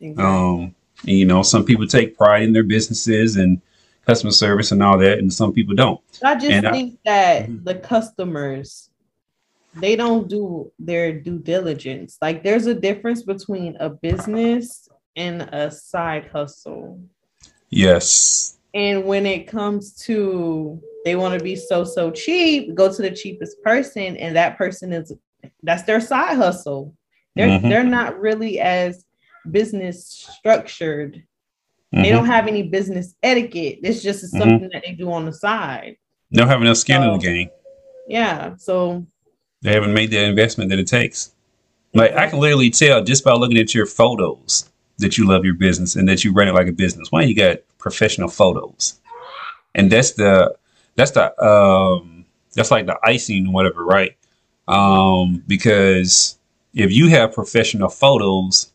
Exactly. Um, and, you know, some people take pride in their businesses and customer service and all that, and some people don't. I just And I- think that Mhm. the customers they don't do their due diligence. Like there's a difference between a business and a side hustle. Yes. And when it comes to they want to be so so cheap, go to the cheapest person and that person is that's their side hustle. They're Mhm. they're not really as business structured. They Mhm. don't have any business etiquette. It's just Mhm. something that they do on the side. They don't have enough skin in the game. Yeah. So They haven't made the investment that it takes. Like I can literally tell just by looking at your photos that you love your business and that you run it like a business. One, you got professional photos, and that's the that's the um that's like the icing or whatever, right? Um, because if you have professional photos,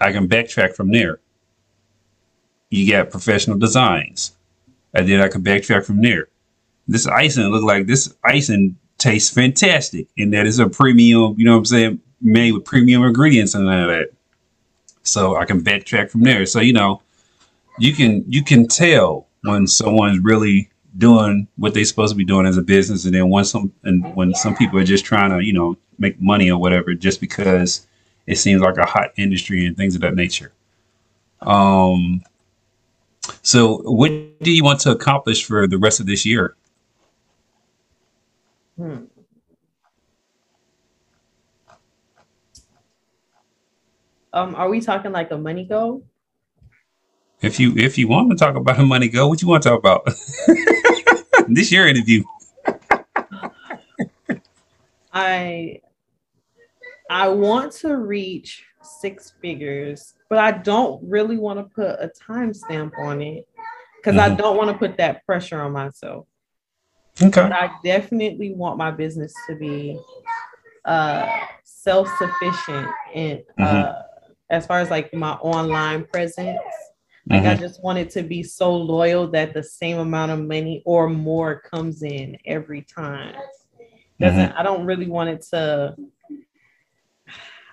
I can backtrack from there. You got professional designs, and then I can backtrack from there. This icing look like this icing tastes fantastic, and that is a premium. You know what I'm saying? Made with premium ingredients and all that. So I can backtrack from there. So you know, you can you can tell when someone's really doing what they're supposed to be doing as a business, and then when some and when some people are just trying to you know make money or whatever, just because it seems like a hot industry and things of that nature. Um. So, what do you want to accomplish for the rest of this year? Hmm. Um, are we talking like a money goal? If you if you want to talk about a money goal, what you want to talk about? [laughs] this year interview. [laughs] I I want to reach six figures, but I don't really want to put a timestamp on it because I Mhm. don't want to put that pressure on myself. Okay. But I definitely want my business to be uh, self-sufficient and uh, as far as like my online presence. Like I Mhm. just want it to be so loyal that the same amount of money or more comes in every time. Doesn't I don't really want it to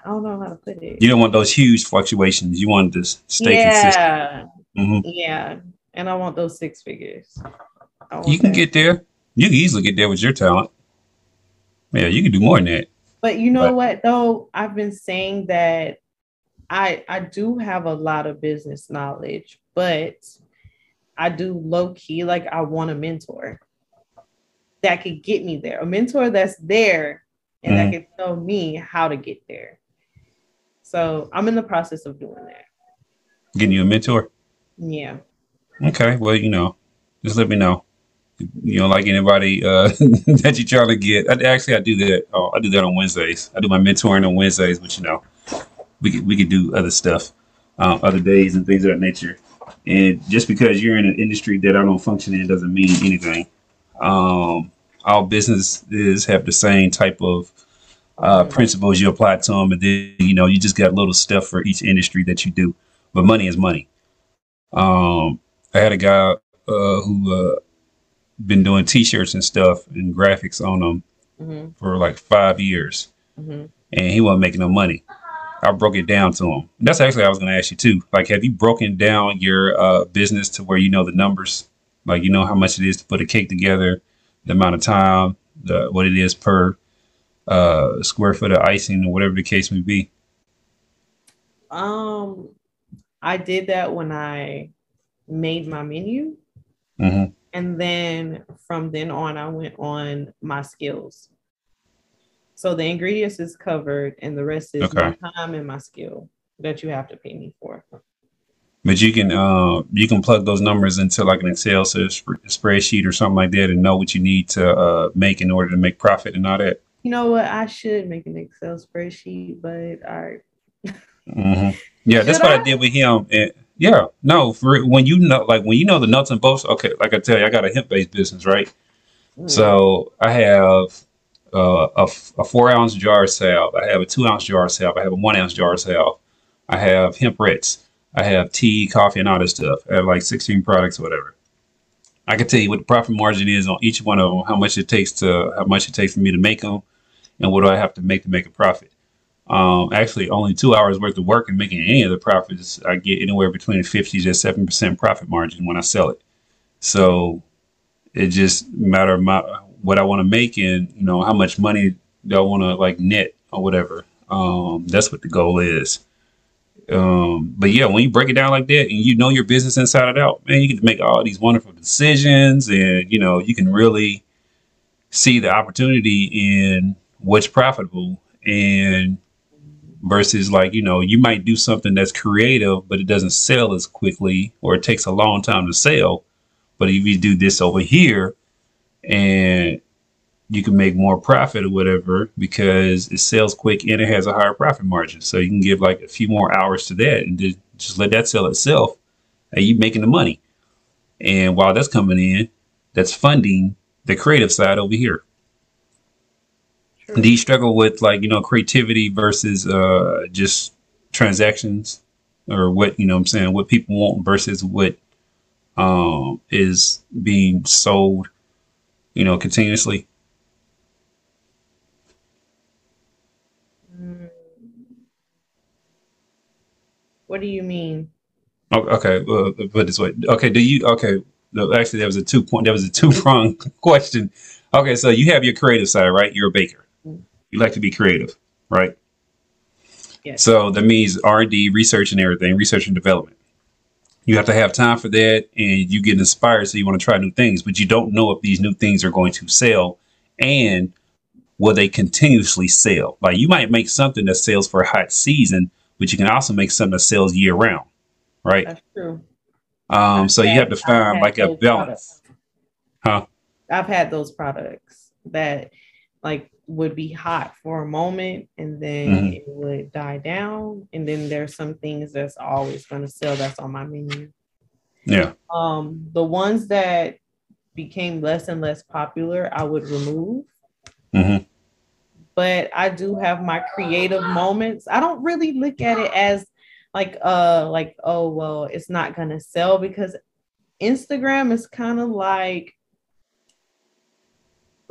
I don't know how to put it. You don't want those huge fluctuations. You want to stay consistent. yeah, hmm yeah. And I want those six figures. You can that. get there. You can easily get there with your talent. Yeah, you can do more than that. But you know But- what though? I've been saying that I I do have a lot of business knowledge, but I do low key like I want a mentor that could get me there. A mentor that's there and Mhm. that can tell me how to get there. So I'm in the process of doing that. Getting you a mentor. Yeah. Okay. Well, you know, just let me know. You know, like anybody uh, [laughs] that you try to get. I, actually, I do that. Oh, I do that on Wednesdays. I do my mentoring on Wednesdays, but you know, we could we could do other stuff, um, other days and things of that nature. And just because you're in an industry that I don't function in doesn't mean anything. Um, all businesses have the same type of uh, principles you apply to them, and then you know you just got little stuff for each industry that you do. But money is money. Um, I had a guy uh, who uh, been doing T-shirts and stuff and graphics on them hmm for like five years, hmm and he wasn't making no money. I broke it down to him. That's actually I was going to ask you too. Like, have you broken down your uh, business to where you know the numbers? Like, you know how much it is to put a cake together, the amount of time, the what it is per uh, square foot of icing, or whatever the case may be. Um I did that when I made my menu. hmm And then from then on, I went on my skills. So the ingredients is covered, and the rest is Okay. my time and my skill that you have to pay me for. But you can uh, you can plug those numbers into like an Excel spreadsheet or something like that, and know what you need to uh, make in order to make profit and all that. You know what? I should make an Excel spreadsheet, but I hmm [laughs] Yeah, that's Should what I? I? did with him. And yeah, no, for when you know, like when you know the nuts and bolts. Okay, like I tell you, I got a hemp based business, right? mm, So I have uh, a, four ounce jar of salve. I have a two ounce jar of salve. I have a one ounce jar of salve. I have hemp ritz. I have tea, coffee, and all this stuff. I have like 16 products, or whatever. I can tell you what the profit margin is on each one of them, how much it takes to, how much it takes for me to make them, and what do I have to make to make a profit. Um, actually, only two hours worth of work and making any of the profits, I get anywhere between a 50 to 7 percent profit margin when I sell it. So it just matter of my what I want to make and you know how much money do I want to like net or whatever. Um, that's what the goal is. Um, but yeah, when you break it down like that and you know your business inside and out, man, you can make all these wonderful decisions and you know you can really see the opportunity in what's profitable and versus like you know you might do something that's creative but it doesn't sell as quickly or it takes a long time to sell but if you do this over here and you can make more profit or whatever because it sells quick and it has a higher profit margin. So you can give like a few more hours to that and just, let that sell itself. And you're making the money. And while that's coming in that's funding the creative side over here. True. do you struggle with like you know creativity versus uh just transactions? Or what you know what i'm saying what people want versus what um is being sold you know continuously Mm. What do you mean? Okay uh, put this way okay do you okay no, actually, that was a two point. That was a two prong [laughs] question. Okay, so you have your creative side, right? You're a baker. You like to be creative, right? Yes. So that means R and D, research and everything, research and development. You have to have time for that, and you get inspired, so you want to try new things, but you don't know if these new things are going to sell, and will they continuously sell? Like you might make something that sells for a hot season, but you can also make something that sells year round, right? That's true. Um, so you have to find like a balance, products. huh? I've had those products that like would be hot for a moment and then Mhm. it would die down. And then there's some things that's always going to sell that's on my menu. Yeah. Um, the ones that became less and less popular, I would remove. Mm-hmm. But I do have my creative moments. I don't really look at it as like uh like oh well it's not gonna sell because Instagram is kind of like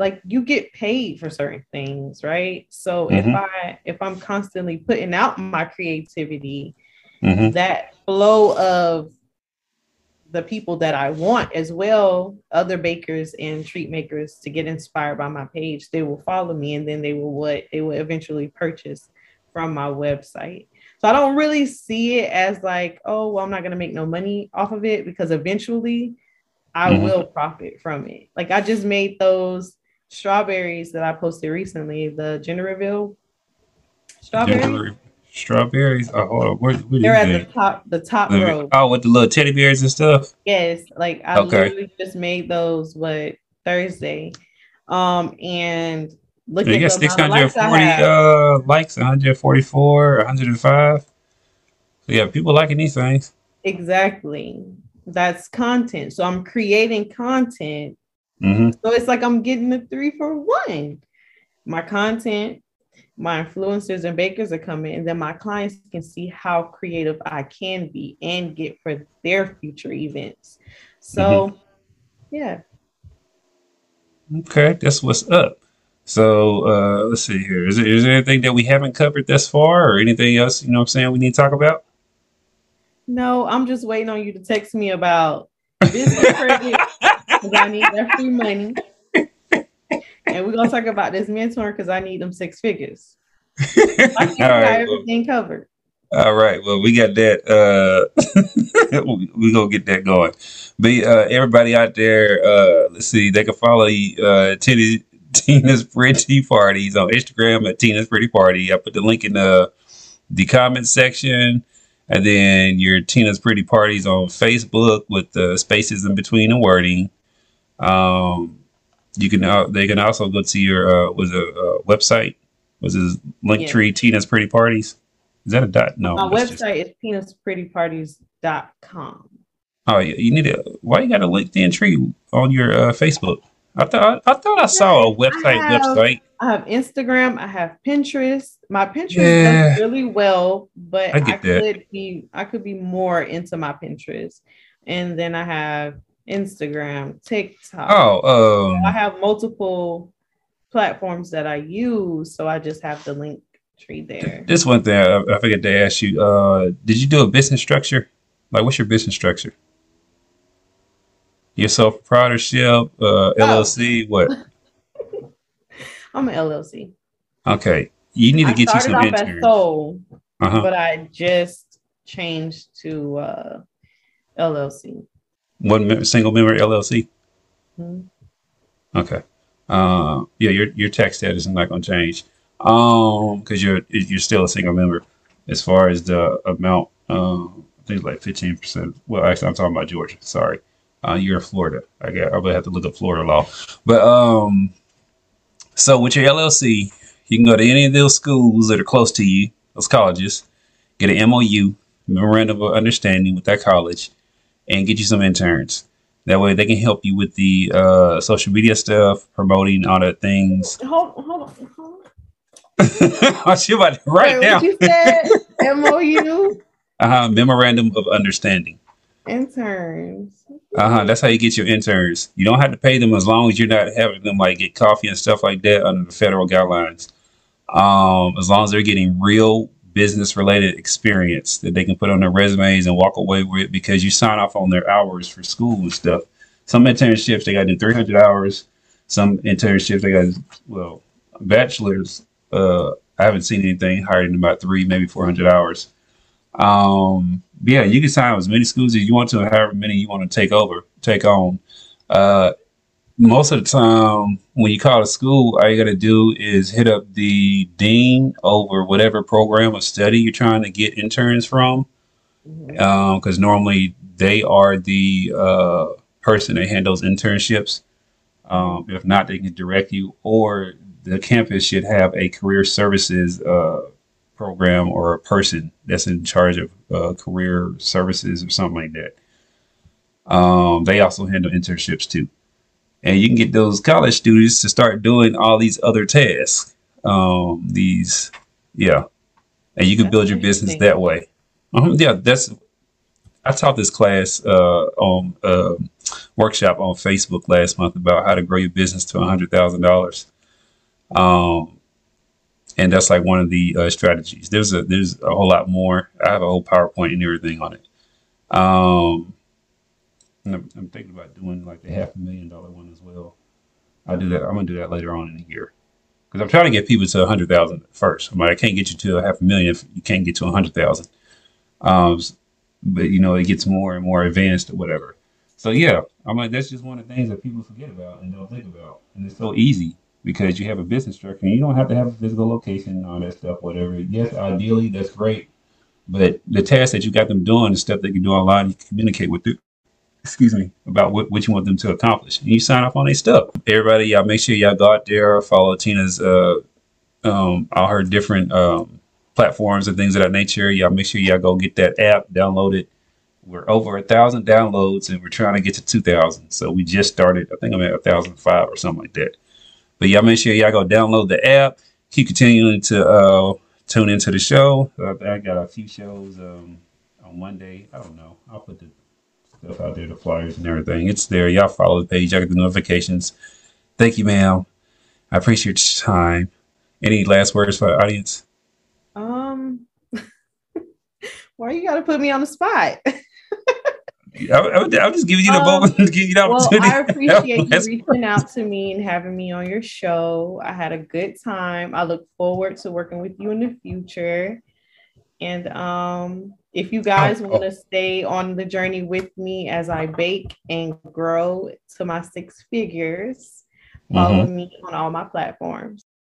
like you get paid for certain things, right? So if Mhm. I if I'm constantly putting out my creativity, hmm that flow of the people that I want as well, other bakers and treat makers to get inspired by my page, they will follow me and then they will what they will eventually purchase from my website. So I don't really see it as like, oh, well, I'm not gonna make no money off of it because eventually I Mhm. will profit from it. Like I just made those strawberries that I posted recently, the gender reveal strawberry. Strawberries. Oh, hold on. Where, where They're at the top, the top me- row. Oh, with the little teddy bears and stuff. Yes, like I Okay. literally just made those what Thursday. Um and look You at got the amount of likes 640 uh, likes, 144, 105. So yeah, people liking these things. Exactly. That's content. So I'm creating content. Hmm So it's like I'm getting the three for one. My content, my influencers and bakers are coming, and then my clients can see how creative I can be and get for their future events. So yeah. Okay, that's what's up. So uh, let's see here. Is there, is there anything that we haven't covered thus far, or anything else? You know, what I'm saying we need to talk about. No, I'm just waiting on you to text me about business [laughs] credit because I need that free money. And we're gonna talk about this mentor because I need them six figures. I [laughs] I got. Well, everything covered. all right. Well, we got that. Uh, [laughs] we gonna get that going. But uh, everybody out there, uh, let's see. They can follow uh, Tina, [laughs] Tina's Pretty Parties on Instagram at Tina's Pretty Party. I put the link in the the comment section, and then your Tina's Pretty Parties on Facebook with the spaces in between the wording. Um, you can uh, they can also go to your uh, was a uh, website was his link Yeah. tree Tina's Pretty Parties. Is that a dot? No. My that's just- website is tinasprettyparties.com. oh, yeah, you need to. Why you got a Linktree on your uh, Facebook? I thought I thought I saw a website I have- website. I have Instagram, I have Pinterest. My Pinterest Yeah. does really well, but I I, could be I could be more into my Pinterest. And then I have Instagram, TikTok. Oh, I um, have multiple platforms that I use, so I just have the link tree there. this one thing I, I forgot to ask you. Uh, did you do a business structure? Like, what's your business structure? Your sole proprietorship, uh, LLC, what? [laughs] I'm an LLC. Okay, you need to I get you some off interns. sole, Uh-huh. but I just changed to uh, LLC. One mem- single member LLC. Mhm. Okay. Uh, yeah, your your tax status is not going to change. Um, because you're you're still a single member. As far as the amount, um, I think it's like fifteen percent. Well, actually, I'm talking about Georgia. Sorry. Uh, you're in Florida. I got. I'm gonna have to look up Florida law. But um, so with your LLC, you can go to any of those schools that are close to you, those colleges, get an MOU, memorandum of understanding with that college, and get you some interns. That way, they can help you with the uh, social media stuff, promoting all that things. Hold, hold on. Hold on. [laughs] About to Wait, down. what you said? MOU [laughs] Uh-huh, memorandum of understanding. interns. Uh-huh. That's how you get your interns. You don't have to pay them as long as you're not having them like get coffee and stuff like that under the federal guidelines. Um, as long as they're getting real business related experience that they can put on their resumes and walk away with because you sign off on their hours for school and stuff. some internships they got to do 300 hours. Some internships they got well, bachelors. Uh, I haven't seen anything higher than about three, maybe 400 hours. Um, yeah, you can sign up as many schools as you want to, however many you want to take over, take on. Uh, most of the time, when you call a school, all you got to do is hit up the dean over whatever program or study you're trying to get interns from, because mm-hmm. um, normally they are the uh, person that handles internships. Um, if not, they can direct you, or the campus should have a career services uh, program or a person that's in charge of uh, career services or something like that. Um, they also handle internships too. And you can get those college students to start doing all these other tasks. Um, these, yeah. And you can that's build your business that way. Um, yeah, that's, I taught this class uh, on uh, workshop on Facebook last month about how to grow your business to a $100,000. Um, and that's like one of the uh, strategies. There's a there's a whole lot more. I have a whole PowerPoint and everything on it. Um, I'm, I'm, thinking about doing like the half a million dollar one as well. I'll do that. I'm gonna do that later on in the year because I'm trying to get people to a hundred thousand first. I'm like, I can't get you to a half a million if you can't get to a hundred thousand. Um, but you know, it gets more and more advanced or whatever. So yeah, I'm like, that's just one of the things that people forget about and don't think about, and it's so easy because you have a business structure and you don't have to have a physical location and all that stuff, whatever. Yes, ideally that's great. But the task that you got them doing, the stuff they can do online, you communicate with them, excuse me, about what, what you want them to accomplish. And you sign off on their stuff. Everybody, y'all make sure y'all go out there, follow Tina's uh um all her different um platforms and things of that nature. Y'all make sure y'all go get that app, download it. We're over a thousand downloads and we're trying to get to two thousand. So we just started, I think I'm at a thousand five or something like that. But y'all make sure y'all go download the app. Keep continuing to uh, tune into the show. Uh, I got a few shows um, on Monday. I don't know. I'll put the stuff out there, the flyers and everything. It's there. Y'all follow the page. Y'all get the notifications. Thank you, ma'am. I appreciate your time. Any last words for the audience? Um, [laughs] why you got to put me on the spot? [laughs] I, am just giving you the um, moment [laughs] to give you the opportunity. Well, I appreciate you reaching out to me and having me on your show. I had a good time. I look forward to working with you in the future. And um, if you guys oh, want to oh. stay on the journey with me as I bake and grow to my six figures, follow mm-hmm. me on all my platforms.